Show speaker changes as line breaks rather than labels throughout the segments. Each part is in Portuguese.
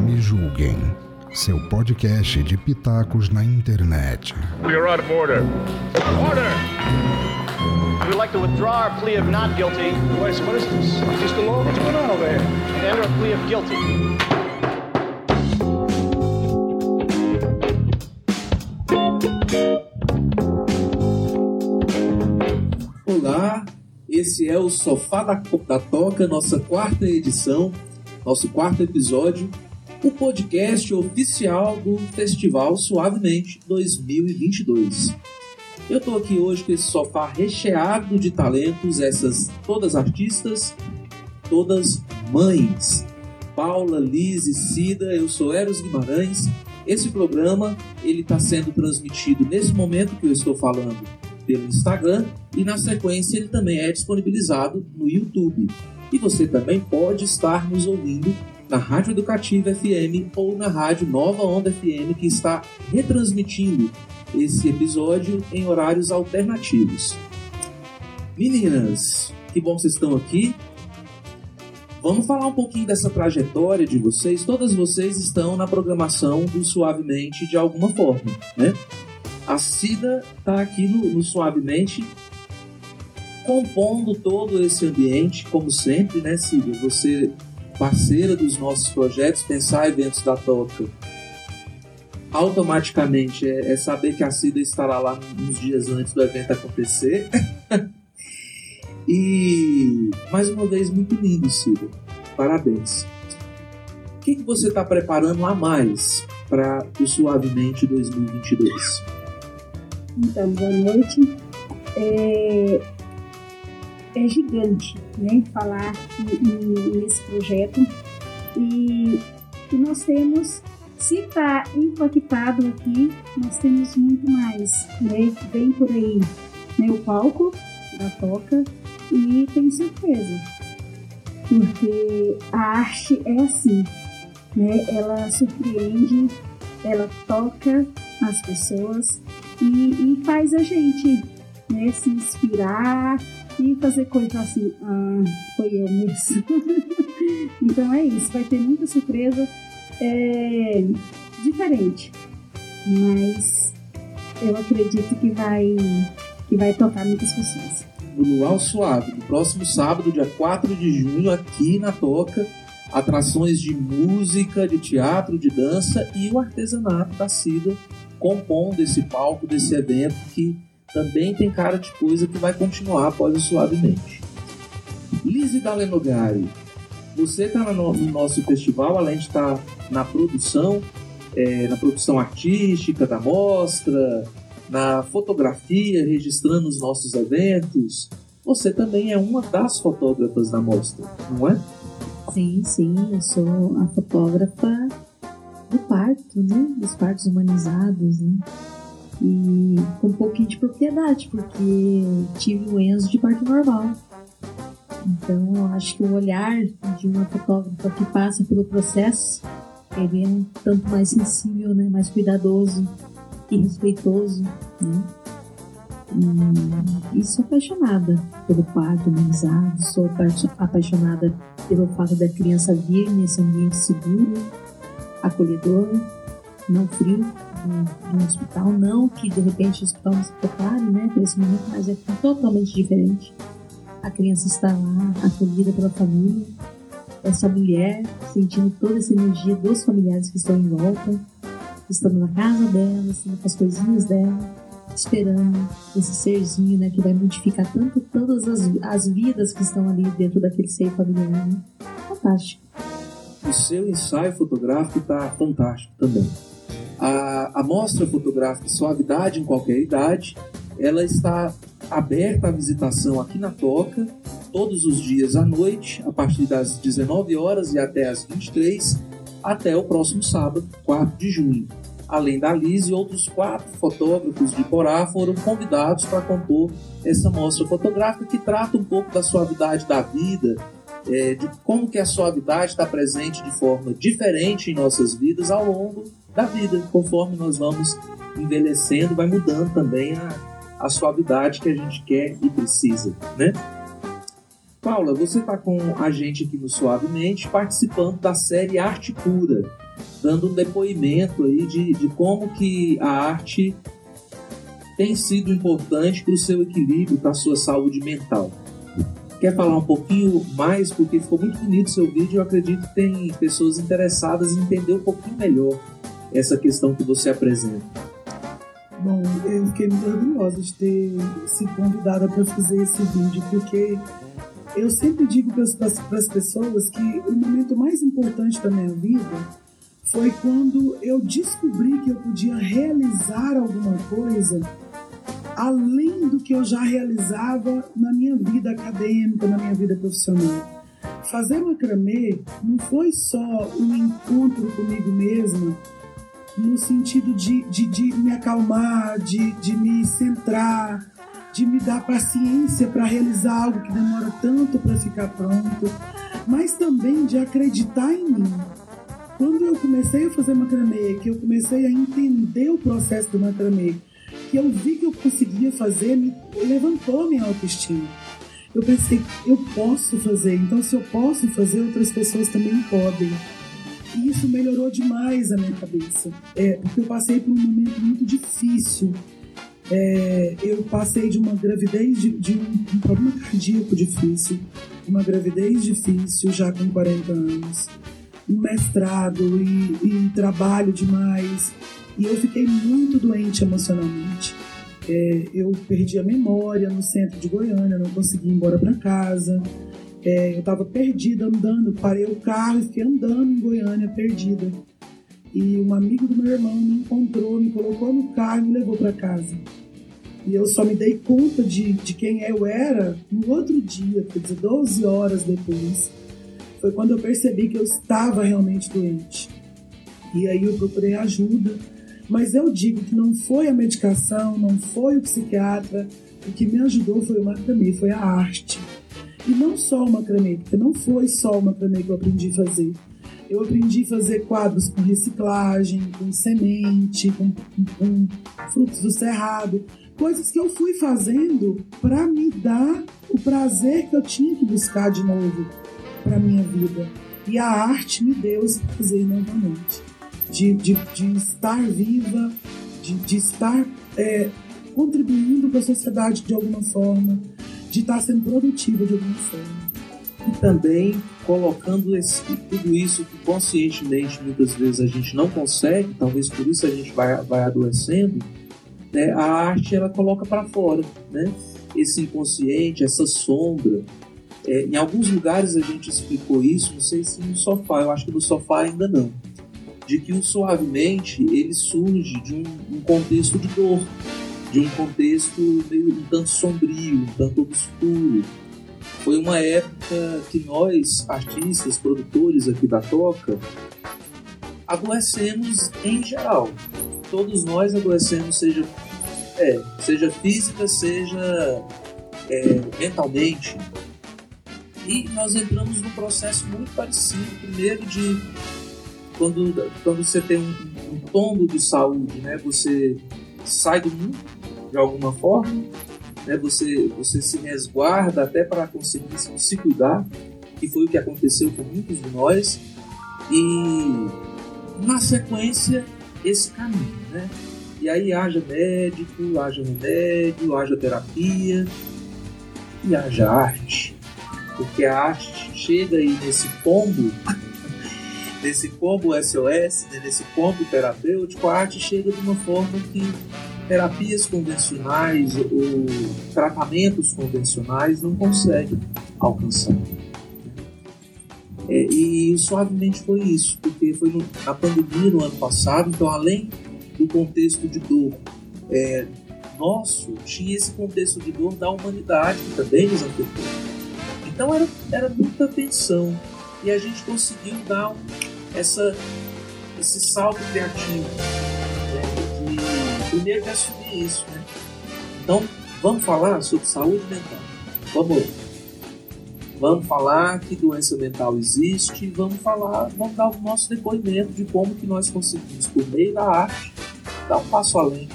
Me julguem. Seu podcast de pitacos na internet.
You're out of order. Order!
We'd like to withdraw our plea of not guilty
Wait, what is this? Is the law? What's going on over here?
and enter a plea of guilty.
Esse é o Sofá da, da Toca, nossa quarta edição, nosso quarto episódio, o podcast oficial do Festival Suavemente 2022. Eu estou aqui hoje com esse sofá recheado de talentos, essas todas artistas, todas mães. Paula, Liz e Cida, eu sou Eros Guimarães. Esse programa ele está sendo transmitido nesse momento que eu estou falando pelo Instagram e na sequência ele também é disponibilizado no YouTube. E você também pode estar nos ouvindo na Rádio Educativa FM ou na Rádio Nova Onda FM que está retransmitindo esse episódio em horários alternativos. Meninas, que bom que vocês estão aqui. Vamos falar um pouquinho dessa trajetória de vocês. Todas vocês estão na programação do Suavemente de alguma forma, né? A Cida está aqui no, no Suavemente compondo todo esse ambiente, como sempre, né, Cida? Você, parceira dos nossos projetos, pensar eventos da Toca, automaticamente é, é saber que a Cida estará lá uns dias antes do evento acontecer. e, mais uma vez, muito lindo, Cida. Parabéns. O que, que você está preparando a mais para o Suavemente 2022?
Então, boa noite. É, é gigante, né, falar nesse projeto. E, e nós temos, se está impactado aqui, nós temos muito mais, né, vem por aí, né, o palco da toca e tem surpresa. Porque a arte é assim, né, ela surpreende, ela toca as pessoas e, e faz a gente né, se inspirar e fazer coisas assim, ah, foi eu mesmo. então é isso, vai ter muita surpresa é, diferente, mas eu acredito que vai, que vai tocar muitas pessoas.
no Luau Suave, no próximo sábado, dia 4 de junho, aqui na Toca, atrações de música, de teatro, de dança e o artesanato da Cida compondo esse palco desse evento que também tem cara de coisa que vai continuar após o Suavemente. Lizzie Dalenogari, você está no, no nosso festival, além de estar na produção, é, na produção artística da mostra, na fotografia, registrando os nossos eventos. Você também é uma das fotógrafas da mostra, não é?
Sim, sim, eu sou a fotógrafa do parto, né? Dos partos humanizados, né? E com um pouquinho de propriedade, porque tive o Enzo de parto normal. Então eu acho que o olhar de uma fotógrafa que passa pelo processo, ele é um tanto mais sensível, né? Mais cuidadoso e respeitoso, né? E, e sou apaixonada pelo parto humanizado, sou apa- apaixonada pelo fato da criança vir nesse ambiente seguro, acolhedor, não frio, um hospital, não que de repente o hospital não se prepare, né, para esse momento, mas é totalmente diferente. A criança está lá, acolhida pela família, essa mulher sentindo toda essa energia dos familiares que estão em volta, estando na casa dela, estando com as coisinhas dela, esperando esse serzinho, né, que vai modificar tanto todas as, as vidas que estão ali dentro daquele seio familiar, né? Fantástico.
O seu ensaio fotográfico está fantástico também. A, a mostra fotográfica Suavidade em Qualquer Idade, ela está aberta à visitação aqui na Toca, todos os dias à noite, a partir das 19 horas e até as 23, até o próximo sábado, 4 de junho. Além da Liz e outros quatro fotógrafos de Porá foram convidados para compor essa mostra fotográfica que trata um pouco da suavidade da vida, é, de como que a suavidade está presente de forma diferente em nossas vidas ao longo da vida, conforme nós vamos envelhecendo, vai mudando também a, a suavidade que a gente quer e precisa, né? Paula, você está com a gente aqui no Suavemente participando da série Arte Pura, dando um depoimento aí de, de como que a arte tem sido importante para o seu equilíbrio, para a sua saúde mental. Quer falar um pouquinho mais? Porque ficou muito bonito seu vídeo. Eu acredito que tem pessoas interessadas em entender um pouquinho melhor essa questão que você apresenta.
Bom, eu fiquei muito orgulhosa de ter sido convidada para fazer esse vídeo, porque eu sempre digo para as pessoas que o momento mais importante da minha vida foi quando eu descobri que eu podia realizar alguma coisa além do que eu já realizava na minha vida acadêmica, na minha vida profissional. Fazer macramê não foi só um encontro comigo mesma, no sentido de, de, de me acalmar, de, de me centrar, de me dar paciência para realizar algo que demora tanto para ficar pronto, mas também de acreditar em mim. Quando eu comecei a fazer macramê, que eu comecei a entender o processo do macramê, que eu vi que eu conseguia fazer, me levantou minha autoestima. Eu pensei, eu posso fazer, então se eu posso fazer, outras pessoas também podem. E isso melhorou demais a minha cabeça, é, porque eu passei por um momento muito difícil. É, eu passei de uma gravidez, de, de um, um, problema cardíaco difícil, uma gravidez difícil já com 40 anos, um mestrado e, e trabalho demais, e eu fiquei muito doente emocionalmente. É, eu perdi a memória no centro de Goiânia, não consegui ir embora para casa. É, eu estava perdida andando, parei o carro e fiquei andando em Goiânia, perdida. E um amigo do meu irmão me encontrou, me colocou no carro e me levou para casa. E eu só me dei conta de, de quem eu era no outro dia, quer dizer, 12 horas depois. Foi quando eu percebi que eu estava realmente doente. E aí eu procurei ajuda mas eu digo que não foi a medicação, não foi o psiquiatra, o que me ajudou foi o macramê, foi a arte. E não só o macramê, porque não foi só o macramê que eu aprendi a fazer. Eu aprendi a fazer quadros com reciclagem, com semente, com, com, frutos do cerrado, coisas que eu fui fazendo para me dar o prazer que eu tinha que buscar de novo para minha vida. E a arte me deu esse prazer novamente de, de, de estar viva, de, de estar é, contribuindo para a sociedade de alguma forma, de estar sendo produtiva de alguma forma.
E também colocando esse, tudo isso que conscientemente muitas vezes a gente não consegue, talvez por isso a gente vai, vai adoecendo, né, a arte ela coloca para fora, né? Esse inconsciente, essa sombra. É, em alguns lugares a gente explicou isso, não sei se no sofá, eu acho que no sofá ainda não de que o suavemente ele surge de um, um contexto de dor, de um contexto meio um tanto sombrio, um tanto obscuro. Foi uma época que nós, artistas, produtores aqui da Toca, adoecemos em geral. Todos nós adoecemos, seja, é, seja física, seja é, mentalmente. E nós entramos num processo muito parecido, primeiro de quando, quando você tem um, um tombo de saúde, né, você sai do mundo de alguma forma, né, você, você se resguarda até para conseguir se, cuidar, que foi o que aconteceu com muitos de nós, e na sequência esse caminho, né? E aí haja médico, haja remédio, haja terapia e haja arte. Porque a arte chega aí nesse pombo nesse combo SOS, né, nesse combo terapêutico, a arte chega de uma forma que terapias convencionais ou tratamentos convencionais não conseguem alcançar. É, e suavemente foi isso, porque foi no, na pandemia no ano passado, então além do contexto de dor é, nosso, tinha esse contexto de dor da humanidade que também nos afetou. Então era, era muita tensão, e a gente conseguiu dar essa, esse salto criativo. Né? De primeiro que assumir isso. Né? Então, vamos falar sobre saúde mental. Vamos Vamos falar que doença mental existe, vamos falar, vamos dar o nosso depoimento de como que nós conseguimos, por meio da arte, dar um passo além,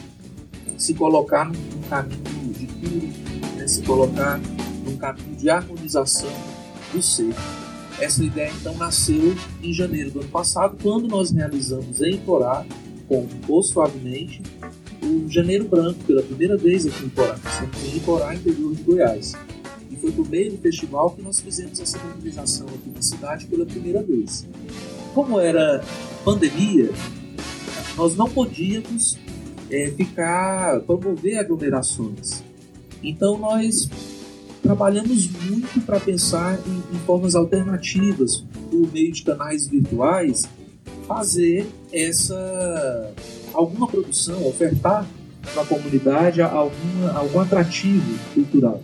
se colocar num caminho de cura, né? se colocar num caminho de harmonização do ser. Essa ideia então nasceu em janeiro do ano passado, quando nós realizamos em Porá, com o Suavemente, o Janeiro Branco, pela primeira vez aqui em Porá. Estamos em Porá, interior de Goiás. E foi por meio do festival que nós fizemos essa mobilização aqui na cidade pela primeira vez. Como era pandemia, nós não podíamos é, ficar, promover aglomerações. Então nós trabalhamos muito para pensar em, em, formas alternativas, por meio de canais virtuais, fazer essa alguma produção, ofertar para a comunidade alguma, algum atrativo cultural.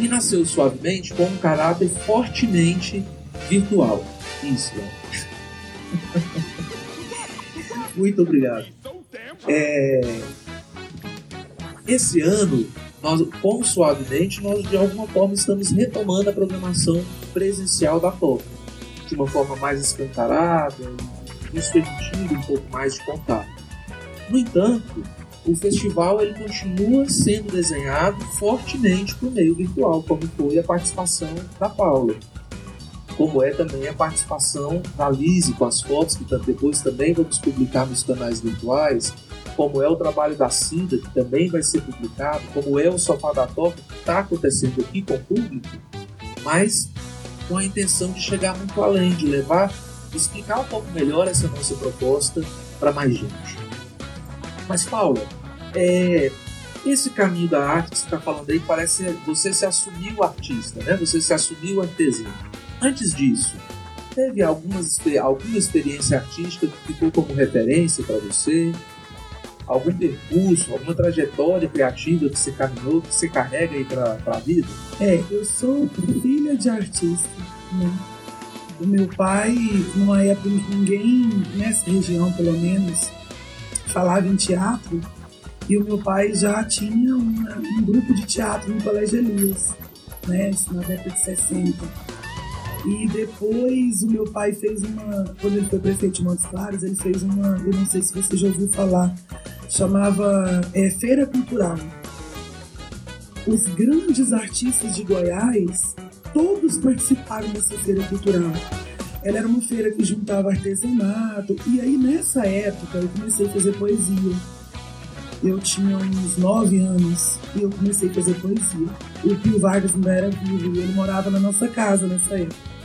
E nasceu suavemente com um caráter fortemente virtual. Isso. Muito obrigado. É... Esse ano, nós, com Suavemente, nós de alguma forma estamos retomando a programação presencial da Toca, de uma forma mais escancarada, nos permitindo um pouco mais de contato. No entanto, o festival ele continua sendo desenhado fortemente por meio virtual, como foi a participação da Paula como é também a participação da Lise com as fotos, que depois também vamos publicar nos canais virtuais, como é o trabalho da Cida, que também vai ser publicado, como é o Sofá da Toca, que está acontecendo aqui com o público, mas com a intenção de chegar muito além, de levar, explicar um pouco melhor essa nossa proposta para mais gente. Mas, Paula, é, esse caminho da arte que você está falando aí parece você se assumiu artista, né? Você se assumiu artesão. Antes disso, teve algumas, alguma experiência artística que ficou como referência para você? Algum percurso, alguma trajetória criativa que você caminhou, que você carrega aí para a vida?
É, eu sou filha de artista, né? O meu pai, numa época ninguém, nessa região pelo menos, falava em teatro, e o meu pai já tinha um grupo de teatro no Colégio Elias, né, na década de 60. E depois o meu pai fez uma. Quando ele foi prefeito de Montes Claros, ele fez uma. Eu não sei se você já ouviu falar. Chamava é, Feira Cultural. Os grandes artistas de Goiás, todos participaram dessa feira cultural. Ela era uma feira que juntava artesanato. E aí, nessa época, eu comecei a fazer poesia. Eu tinha uns nove anos e eu comecei a fazer poesia. O Pio Vargas ainda era vivo e ele morava na nossa casa nessa época.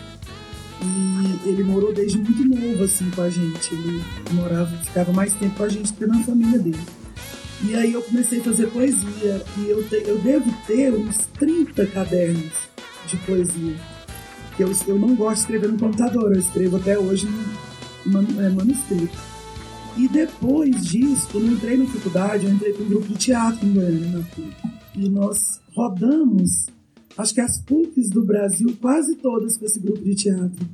E ele morou desde muito novo, assim, com a gente. Ele morava, ficava mais tempo com a gente que na família dele. E aí eu comecei a fazer poesia. E eu, te, eu devo ter uns 30 cadernos de poesia. Eu, eu não gosto de escrever no computador, eu escrevo até hoje no man, é, manuscrito. E depois disso, quando eu entrei na faculdade, eu entrei para um grupo de teatro em Goiânia, na. E nós rodamos acho que as PUCs do Brasil, quase todas com esse grupo de teatro.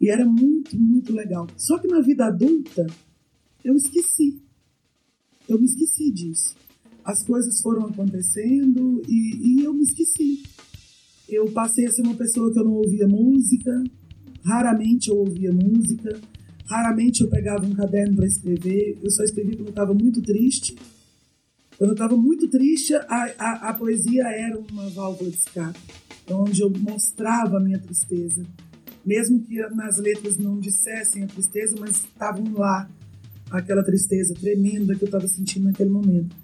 E era muito, muito legal. Só que na vida adulta, eu esqueci. Eu me esqueci disso. As coisas foram acontecendo e, e eu me esqueci. Eu passei a ser uma pessoa que eu não ouvia música, raramente eu ouvia música, raramente eu pegava um caderno para escrever, eu só escrevia quando eu estava muito triste quando eu estava muito triste, a, a, a, poesia era uma válvula de escape, onde eu mostrava a minha tristeza. Mesmo que nas letras não dissessem a tristeza, mas estavam lá, aquela tristeza tremenda que eu estava sentindo naquele momento.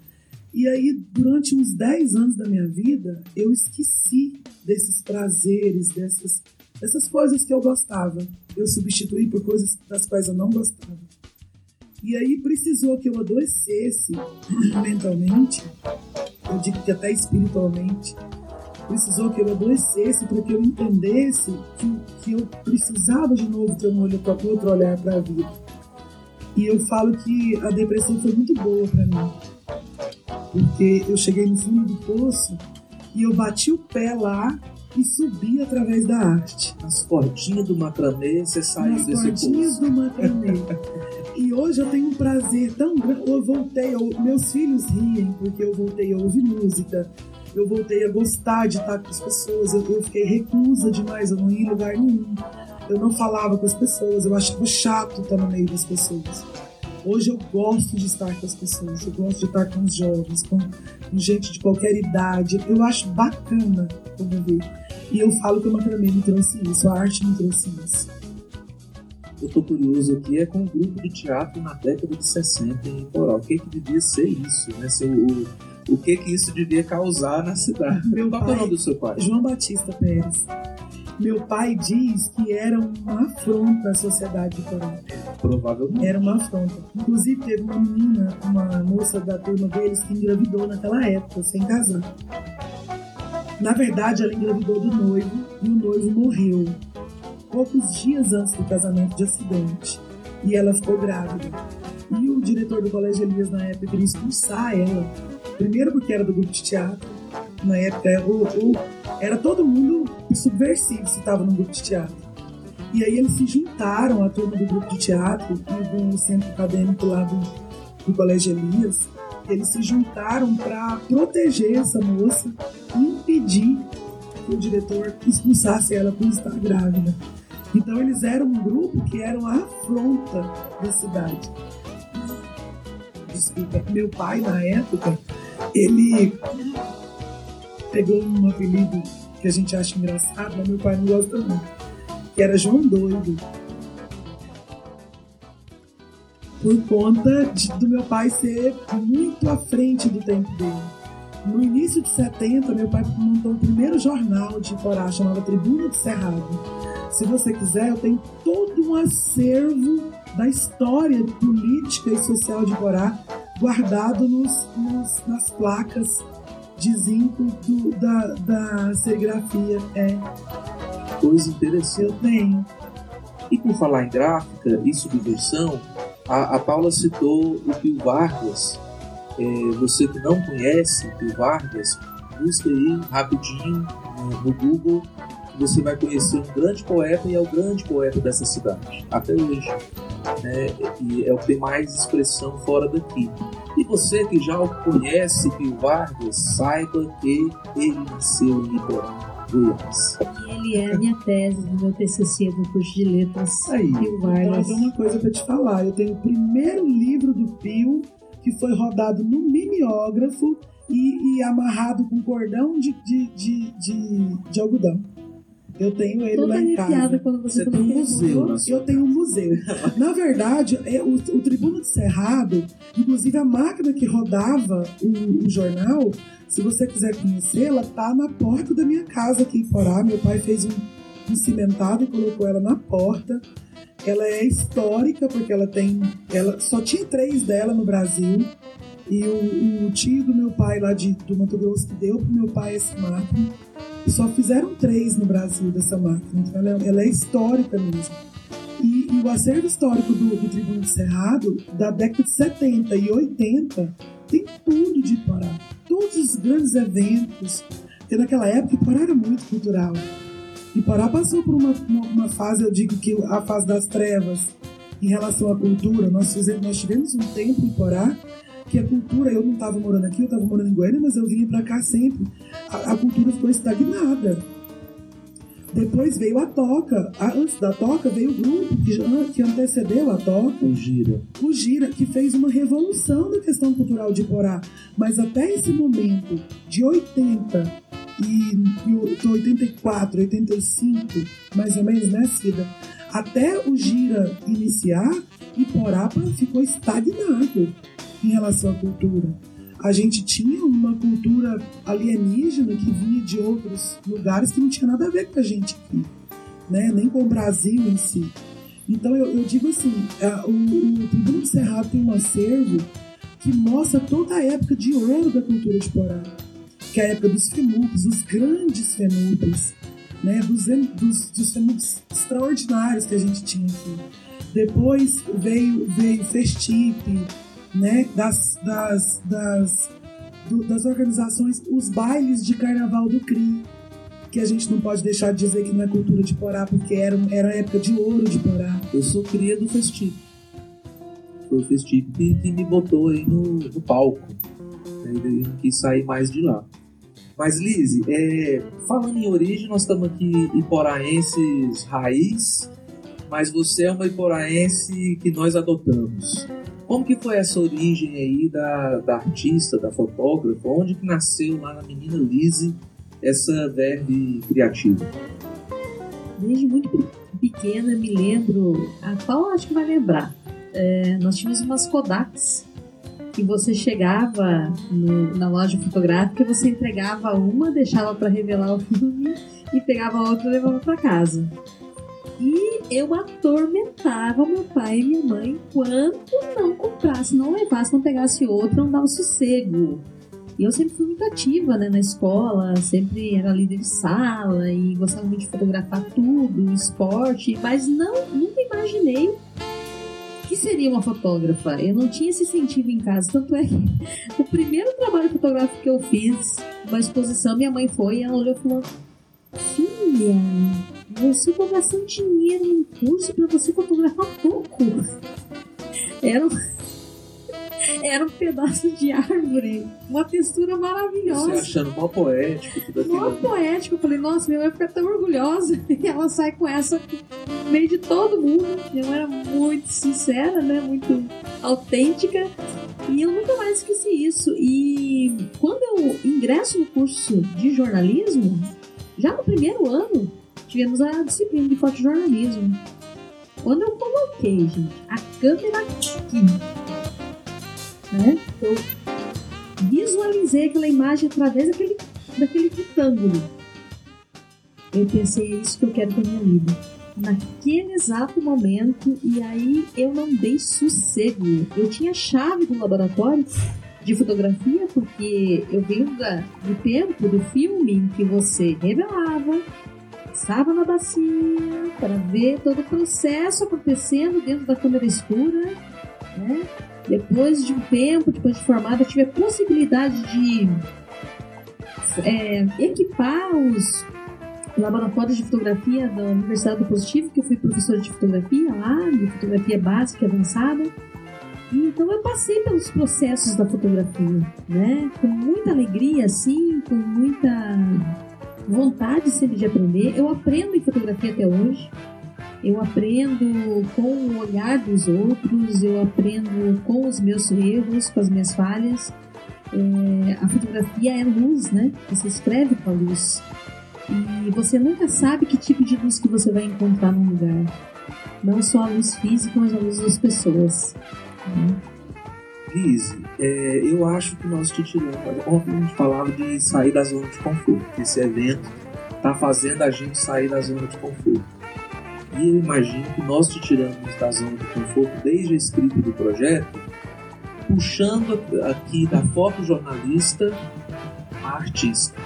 E aí, durante uns 10 anos da minha vida, eu esqueci desses prazeres, dessas, dessas coisas que eu gostava. Eu substituí por coisas das quais eu não gostava. E aí precisou que eu adoecesse mentalmente, eu digo que até espiritualmente, precisou que eu adoecesse para que eu entendesse que, que eu precisava de novo ter um olho, outro olhar para a vida. E eu falo que a depressão foi muito boa para mim, porque eu cheguei no fundo do poço e eu bati o pé lá e subi através da arte.
As portinhas do macramê, você saiu desse
portinhas do macramê. e hoje eu tenho um prazer tão grande. Eu voltei, eu, meus filhos riem porque eu voltei a ouvir música. Eu voltei a gostar de estar com as pessoas. Eu, eu fiquei recusa demais, eu não ia em lugar nenhum. Eu não falava com as pessoas, eu achava chato estar no meio das pessoas. Hoje eu gosto de estar com as pessoas, eu gosto de estar com os jovens, com, gente de qualquer idade. Eu acho bacana eu vou ver. E eu falo que o macramê me trouxe isso, a arte me trouxe isso.
Eu tô curioso aqui, é com o grupo de teatro na década de 60 em Coral. O que que devia ser isso, né? Ser o, o que que isso devia causar na cidade?
Meu
Qual é o
pai-
nome do seu pai?
João Batista Pérez. Meu pai diz que era uma afronta à sociedade de Coral.
Provavelmente.
Era uma afronta. Inclusive, teve uma menina, uma moça da turma deles, que engravidou naquela época, sem casar. Na verdade, ela engravidou do noivo e o noivo morreu poucos dias antes do casamento de acidente. E ela ficou grávida. E o diretor do Colégio Elias, na época, queria expulsar ela. Primeiro porque era do grupo de teatro. Na época, o, o- era todo mundo subversivo se estava no grupo de teatro. E aí eles se juntaram, a turma do grupo de teatro e do centro acadêmico lá do, do Colégio Elias, eles se juntaram para proteger essa moça e impedir que o diretor expulsasse ela por estar grávida. Então eles eram um grupo que eram a afronta da cidade. Desculpa, meu pai na época, ele pegou um apelido que a gente acha engraçado, mas meu pai não gosta muito que era João Doido. Por conta de- do meu pai ser muito à frente do tempo dele. No início de 70, meu pai montou o primeiro jornal de Corá, chamava Tribuna do Cerrado. Se você quiser, eu tenho todo um acervo da história política e social de Corá guardado nos, nos- nas placas de zinco do- da, da serigrafia. É,
Coisa interessante.
eu tenho.
E por falar em gráfica e subversão, a, a Paula citou o Pio Vargas. É, você que não conhece Pio Vargas, busca aí rapidinho no, no Google que você vai conhecer um grande poeta e é o grande poeta dessa cidade, até hoje. né? E é o que tem mais expressão fora daqui. E você que já o conhece, Pio Vargas, saiba que ele nasceu em Iporá, Goiás.
E ele é a minha tese do meu TCC do curso de letras.
Aí.
Pio
Então,
Vargas.
eu tenho uma coisa pra te falar. Eu tenho o primeiro livro do Pio que foi rodado no mimeógrafo e, e amarrado com cordão de, de, de, de, de algodão. Eu tenho ele
Toda
lá em casa.
quando você
Você tem um museu sua
Eu tenho um museu. Na verdade, é, o, o Tribuno de Cerrado, inclusive a máquina que rodava o, o jornal, se você quiser conhecê-la, tá na porta da minha casa aqui em Porá. Meu pai fez um, um cimentado e colocou ela na porta. Ela é histórica porque ela tem, ela só tinha três dela no Brasil. E o, o tio do meu pai lá de, do Mato Grosso que deu pro meu pai essa máquina. Só fizeram três no Brasil dessa máquina. Então ela, é- ela é histórica mesmo. E, e o acervo histórico do, do Tribuno Cerrado, da década de 70 e 80, tem tudo de Iporá. Todos os grandes eventos. Porque naquela época Iporá era muito cultural. Iporá passou por uma, uma, uma fase, eu digo que a fase das trevas em relação à cultura. Nós, fizemos, nós tivemos um tempo em Iporá que a cultura, eu não estava morando aqui, eu estava morando em Goiânia, mas eu vinha para cá sempre. A, a cultura ficou estagnada. Depois veio a toca. A- antes da toca veio o grupo que, que antecedeu a toca,
O Gira.
o Gira, que fez uma revolução na questão cultural de Porá. Mas até esse momento, de 80 e, e o- de 84, 85, mais ou menos, né, Cida? Até o Gira iniciar, Iporá ficou estagnado em relação à cultura. A gente tinha uma cultura alienígena que vinha de outros lugares que não tinha nada a ver com a gente aqui, né? nem com o Brasil em si. Então eu, eu digo assim, a- o, o Tribuno de Cerrado tem um acervo que mostra toda a época de ouro da cultura de Porá, que é a época dos FEMUPs, os grandes FEMUPs, né? dos, dos, dos extraordinários que a gente tinha aqui. Depois veio, veio Festipe, né? das, das, das, do- das organizações, os bailes de carnaval do CRI, que a gente não pode deixar de dizer que não é cultura de Porá, porque era, era a época de ouro de Porá.
Eu sou cria do Festif. Foi o Festif que, que me botou aí no, no palco. Aí Eu não quis sair mais de lá. Mas, Lise, é, falando em origem, nós estamos aqui iporaenses raiz, mas você é uma iporaense que nós adotamos. Como que foi essa origem aí da, da artista, da fotógrafa? Onde que nasceu lá na menina Lise essa verve criativa?
Desde muito pequena me lembro, a qual acho que vai lembrar. É, nós tínhamos umas Kodaks que você chegava no, na loja fotográfica, você entregava uma, deixava para revelar o filme e pegava a outra e levava para casa. E eu atormentava meu pai e minha mãe enquanto não comprasse, não levasse, não pegasse outra, não dava sossego. E eu sempre fui muito ativa né, na escola, sempre era líder de sala e gostava muito de fotografar tudo, esporte, mas não, nunca imaginei seria uma fotógrafa. Eu não tinha esse incentivo em casa. Tanto é que o primeiro trabalho fotográfico que eu fiz, uma exposição, minha mãe foi e ela olhou e falou: Filha, você tá gastando dinheiro num curso para você fotografar pouco. Era um era um pedaço de árvore, uma textura maravilhosa.
Você achando mó poético tudo aquilo.
Mó poético. Eu falei, nossa, minha mãe fica tão orgulhosa. E ela sai com essa no meio de todo mundo. Minha mãe era muito sincera, né? Muito autêntica. E eu nunca mais esqueci isso. E quando eu ingresso no curso de jornalismo, já no primeiro ano, tivemos a disciplina de fotojornalismo. Quando eu coloquei, gente, a câmera aqui né? Eu visualizei aquela imagem através daquele, daquele retângulo. Eu pensei, é isso que eu quero para minha vida. Naquele exato momento, e aí eu não dei sossego. Eu tinha chave do laboratório de fotografia, porque eu venho da, do tempo do filme em que você revelava, estava na bacia para ver todo o processo acontecendo dentro da câmera escura, né? Depois de um tempo, depois de formada, eu tive a possibilidade de é, equipar os laboratórios de fotografia da Universidade do Positivo, que eu fui professora de fotografia lá, de fotografia básica e avançada. Então eu passei pelos processos da fotografia, né? Com muita alegria, assim, com muita vontade sempre de aprender. Eu aprendo em fotografia até hoje. Eu aprendo com o olhar dos outros, eu aprendo com os meus erros, com as minhas falhas. É, a fotografia é luz, né? Você escreve com a luz. E você nunca sabe que tipo de luz que você vai encontrar num lugar. Não só a luz física, mas a luz das pessoas. Né?
Lise, é, eu acho que nós te tiramos. Ontem a gente falava de sair da zona de conforto. Esse evento está fazendo a gente sair da zona de conforto. E eu imagino que nós te tiramos da zona de conforto desde a escrita do projeto, puxando aqui da foto jornalista a artista.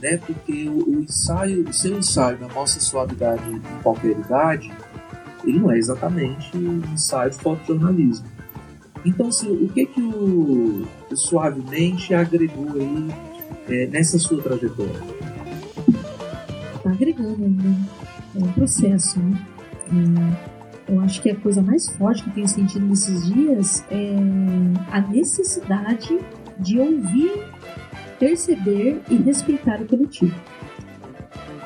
Né? Porque o, o ensaio, o seu ensaio na Mostra Suavidade em Qualquer Idade, ele não é exatamente um ensaio de fotojornalismo. Então, assim, o que que o, o Suavemente agregou aí é, nessa sua trajetória?
Está agregando ainda é um processo, né? É, eu acho que a coisa mais forte que eu tenho sentido nesses dias é a necessidade de ouvir, perceber e respeitar o coletivo.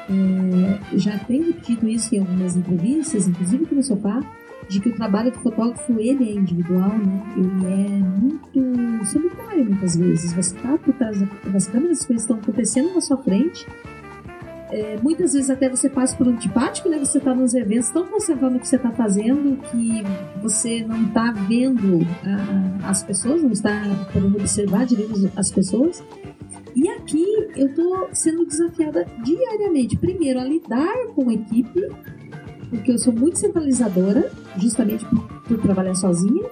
É, já tenho repetido isso em algumas entrevistas, inclusive aqui no sofá, de que o trabalho do fotógrafo ele é individual, né? Ele é muito solitário muitas vezes. Você está por trás das câmeras, as coisas estão acontecendo na sua frente é, muitas vezes até você passa por antipático, né? Você está nos eventos tão concentrado no que você está fazendo que você não está vendo a, as pessoas, não está podendo observar direito as pessoas. E aqui eu estou sendo desafiada diariamente, primeiro a lidar com a equipe, porque eu sou muito centralizadora, justamente por, por trabalhar sozinha.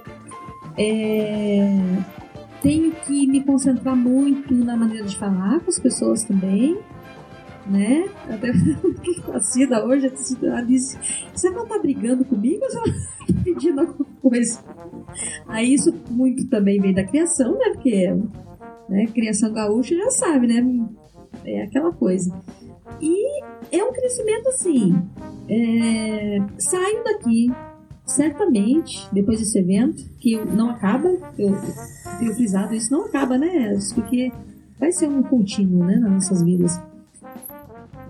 É, tenho que me concentrar muito na maneira de falar com as pessoas também né? Até a Cida hoje, a Cida disse: Você não tá brigando comigo ou você tá pedindo alguma coisa? Aí isso muito também vem da criação, né? Porque né, criação gaúcha já sabe, né? É aquela coisa. E é um crescimento assim. É, saio daqui, certamente, depois desse evento, que não acaba, eu tenho frisado, isso não acaba, né? Porque vai ser um contínuo, né, nas nossas vidas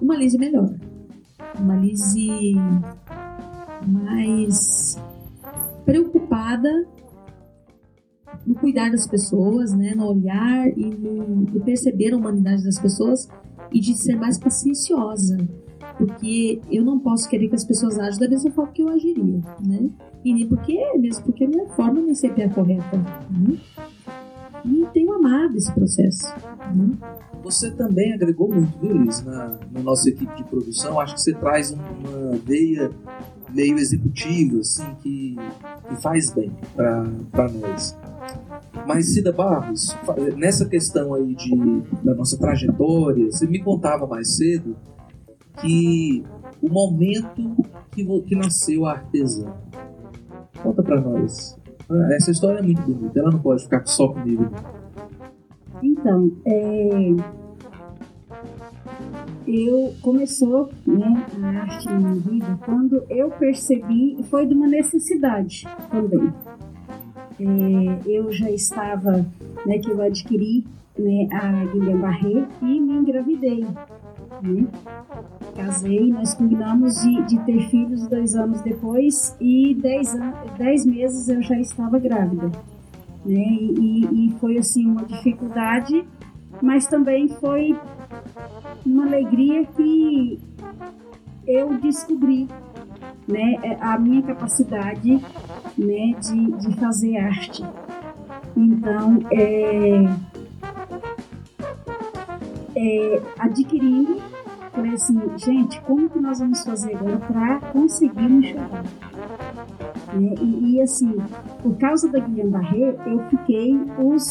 uma Lizzie melhor. Uma Lizzie mais preocupada no cuidar das pessoas, né, no olhar e no, no perceber a humanidade das pessoas e de ser mais pacienciosa, porque eu não posso querer que as pessoas ajam da mesma forma que eu agiria, né? E nem porque, mesmo porque a minha forma nem sempre é correta, né? E tenho amado esse processo. Né?
Você também agregou muito, viu, Liz, na, na nossa equipe de produção. Acho que você traz uma veia meio executiva, assim, que, que faz bem para nós. Mas, Cida Barros, nessa questão aí de, da nossa trajetória, você me contava mais cedo que o momento que, que nasceu a artesã. Conta para nós. Ah, essa história é muito bonita, ela não pode ficar só comigo.
Então, é... eu começou né, a arte na minha vida quando eu percebi, foi de uma necessidade também. É, eu já estava, né, que eu adquiri né, a Guilherme Barré e me engravidei. Né? Casei, nós combinamos de, de, ter filhos dois anos depois e dez, dez meses eu já estava grávida. Né? E, e foi assim uma dificuldade, mas também foi uma alegria que eu descobri né, a minha capacidade né, de, de fazer arte. Então, é, é, adquirindo, falei assim, gente, como que nós vamos fazer agora para conseguir um enxoval? Né? E, e, assim, por causa da Guilherme Barré, eu fiquei os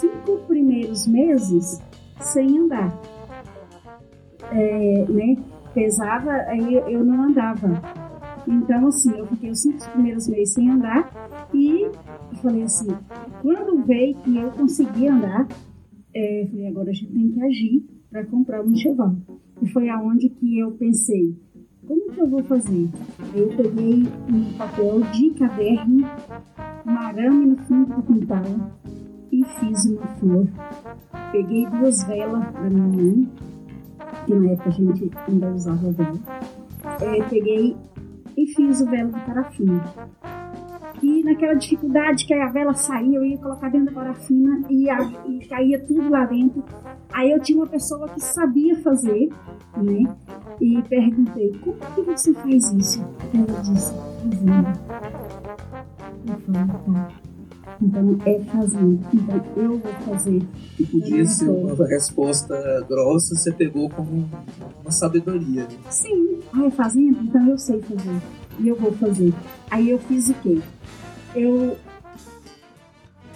cinco primeiros meses sem andar. É, né? Pesava, aí eu não andava. Então, assim, eu fiquei os cinco primeiros meses sem andar e falei assim, quando veio que eu consegui andar, é, falei, agora a gente tem que agir para comprar um enxoval. E foi aonde que eu pensei, que eu vou fazer? Eu peguei um papel de caderno, um arame no fundo do quintal e fiz uma flor. Peguei duas velas da minha mãe, que na época a gente ainda usava vela. É, peguei e fiz o velo de parafina. E naquela dificuldade que a vela saía, eu ia colocar dentro da parafina e, a, e caía tudo lá dentro. Aí eu tinha uma pessoa que sabia fazer, né? E perguntei, como que você faz isso? Ela disse, fazendo. Eu falei, tá. Então é fazendo. Então eu vou fazer.
E podia ser uma resposta grossa, você pegou como uma sabedoria. Né?
Sim, ah, é fazendo? Então eu sei fazer. E eu vou fazer. Aí eu fiz o quê? Eu.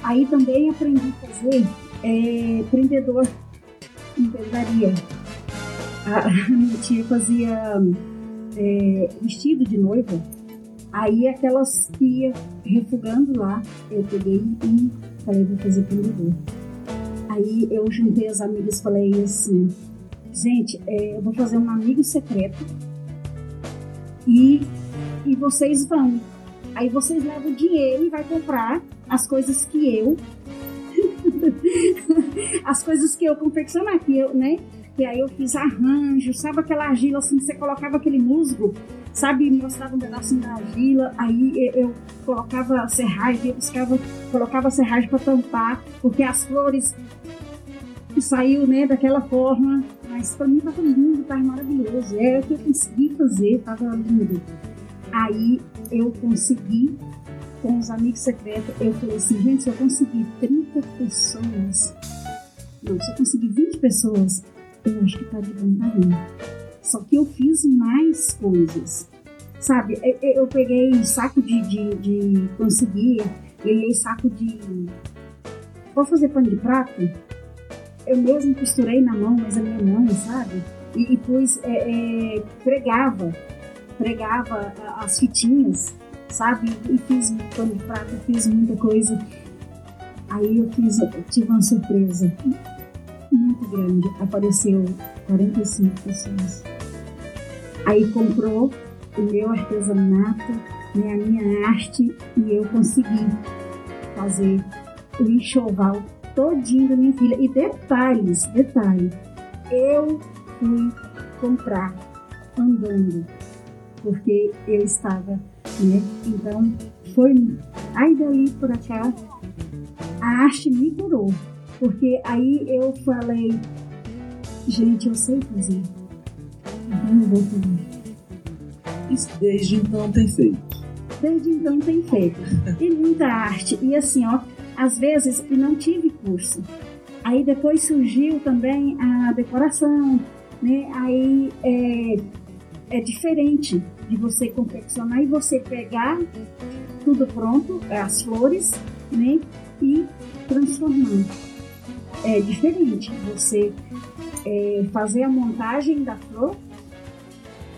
Aí também aprendi a fazer é, prendedor, empresaria. A minha tia fazia é, vestido de noiva Aí aquelas que ia refugando lá, eu peguei e falei, vou fazer prendedor. Aí eu juntei as amigas e falei assim, gente, é, eu vou fazer um amigo secreto e, e vocês vão. Aí vocês levam o dinheiro e vai comprar as coisas que eu as coisas que eu confeccionar, que eu, né? E aí eu fiz arranjo, sabe aquela argila assim que você colocava aquele musgo sabe, mostrava um pedacinho da argila, aí eu colocava serragem, eu buscava, colocava serragem para tampar, porque as flores saiu, né, daquela forma, mas para mim estava lindo, estava maravilhoso, é o que eu consegui fazer, estava lindo. Aí eu consegui, com os amigos secretos, eu falei assim, gente, se eu conseguir 30 pessoas, não, se eu conseguir 20 pessoas, eu acho que tá de bom tamanho. Só que eu fiz mais coisas. Sabe, eu, peguei saco de, de, de conseguir, ganhei saco de. Vou fazer pano de prato? Eu mesmo costurei na mão, mas a minha mãe, sabe? E, e pus, é, é, pregava, pregava as fitinhas, sabe? E fiz pano prato, fiz muita coisa. Aí eu fiz, tive uma surpresa muito grande. Apareceu 45 pessoas. Aí comprou o meu artesanato, né, a minha arte e eu consegui fazer o enxoval todinho da minha filha. E detalhes, detalhe, eu fui comprar andando, porque eu estava, né? Então foi aí dali por cá a arte me curou. Porque aí eu falei, gente, eu sei fazer. Então eu vou fazer.
Isso desde então tem feito.
Desde então tem feito. E muita arte. E assim, ó, às vezes eu não tive curso. Aí depois surgiu também a decoração, né? Aí é, é diferente de você confeccionar e você pegar tudo pronto, as flores, né? E transformar. É diferente você é, fazer a montagem da flor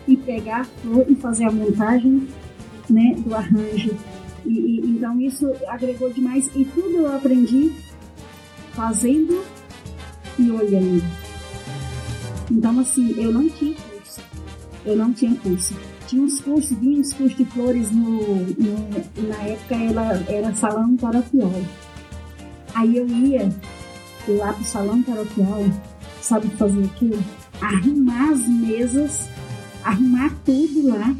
e pegar a flor e fazer a montagem né, do arranjo. E, e, então isso agregou demais e tudo eu aprendi fazendo e olhando. Então assim, eu não tinha curso. Eu não tinha curso. Tinha uns cursos, vinha uns cursos de flores no, no na época ela era salão paroquial. Aí eu ia lá pro salão paroquial, sabe fazer o quê? Arrumar as mesas, arrumar tudo lá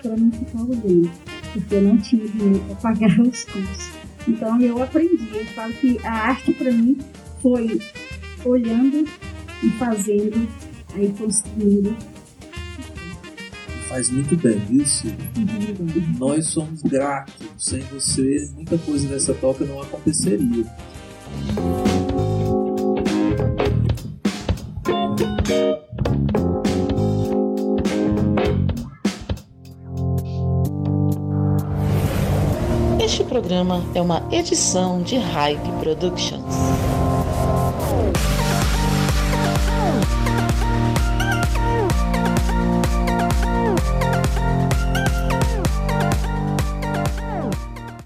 para não ficar olhando, porque eu não tinha dinheiro para pagar os cursos. Então eu aprendi, eu falo que a arte para mim foi olhando e fazendo, aí construindo.
Faz muito bem, viu, Silvia? Nós somos gratos. Sem você, muita coisa nessa toca não aconteceria.
Este programa é uma edição de Hype Productions.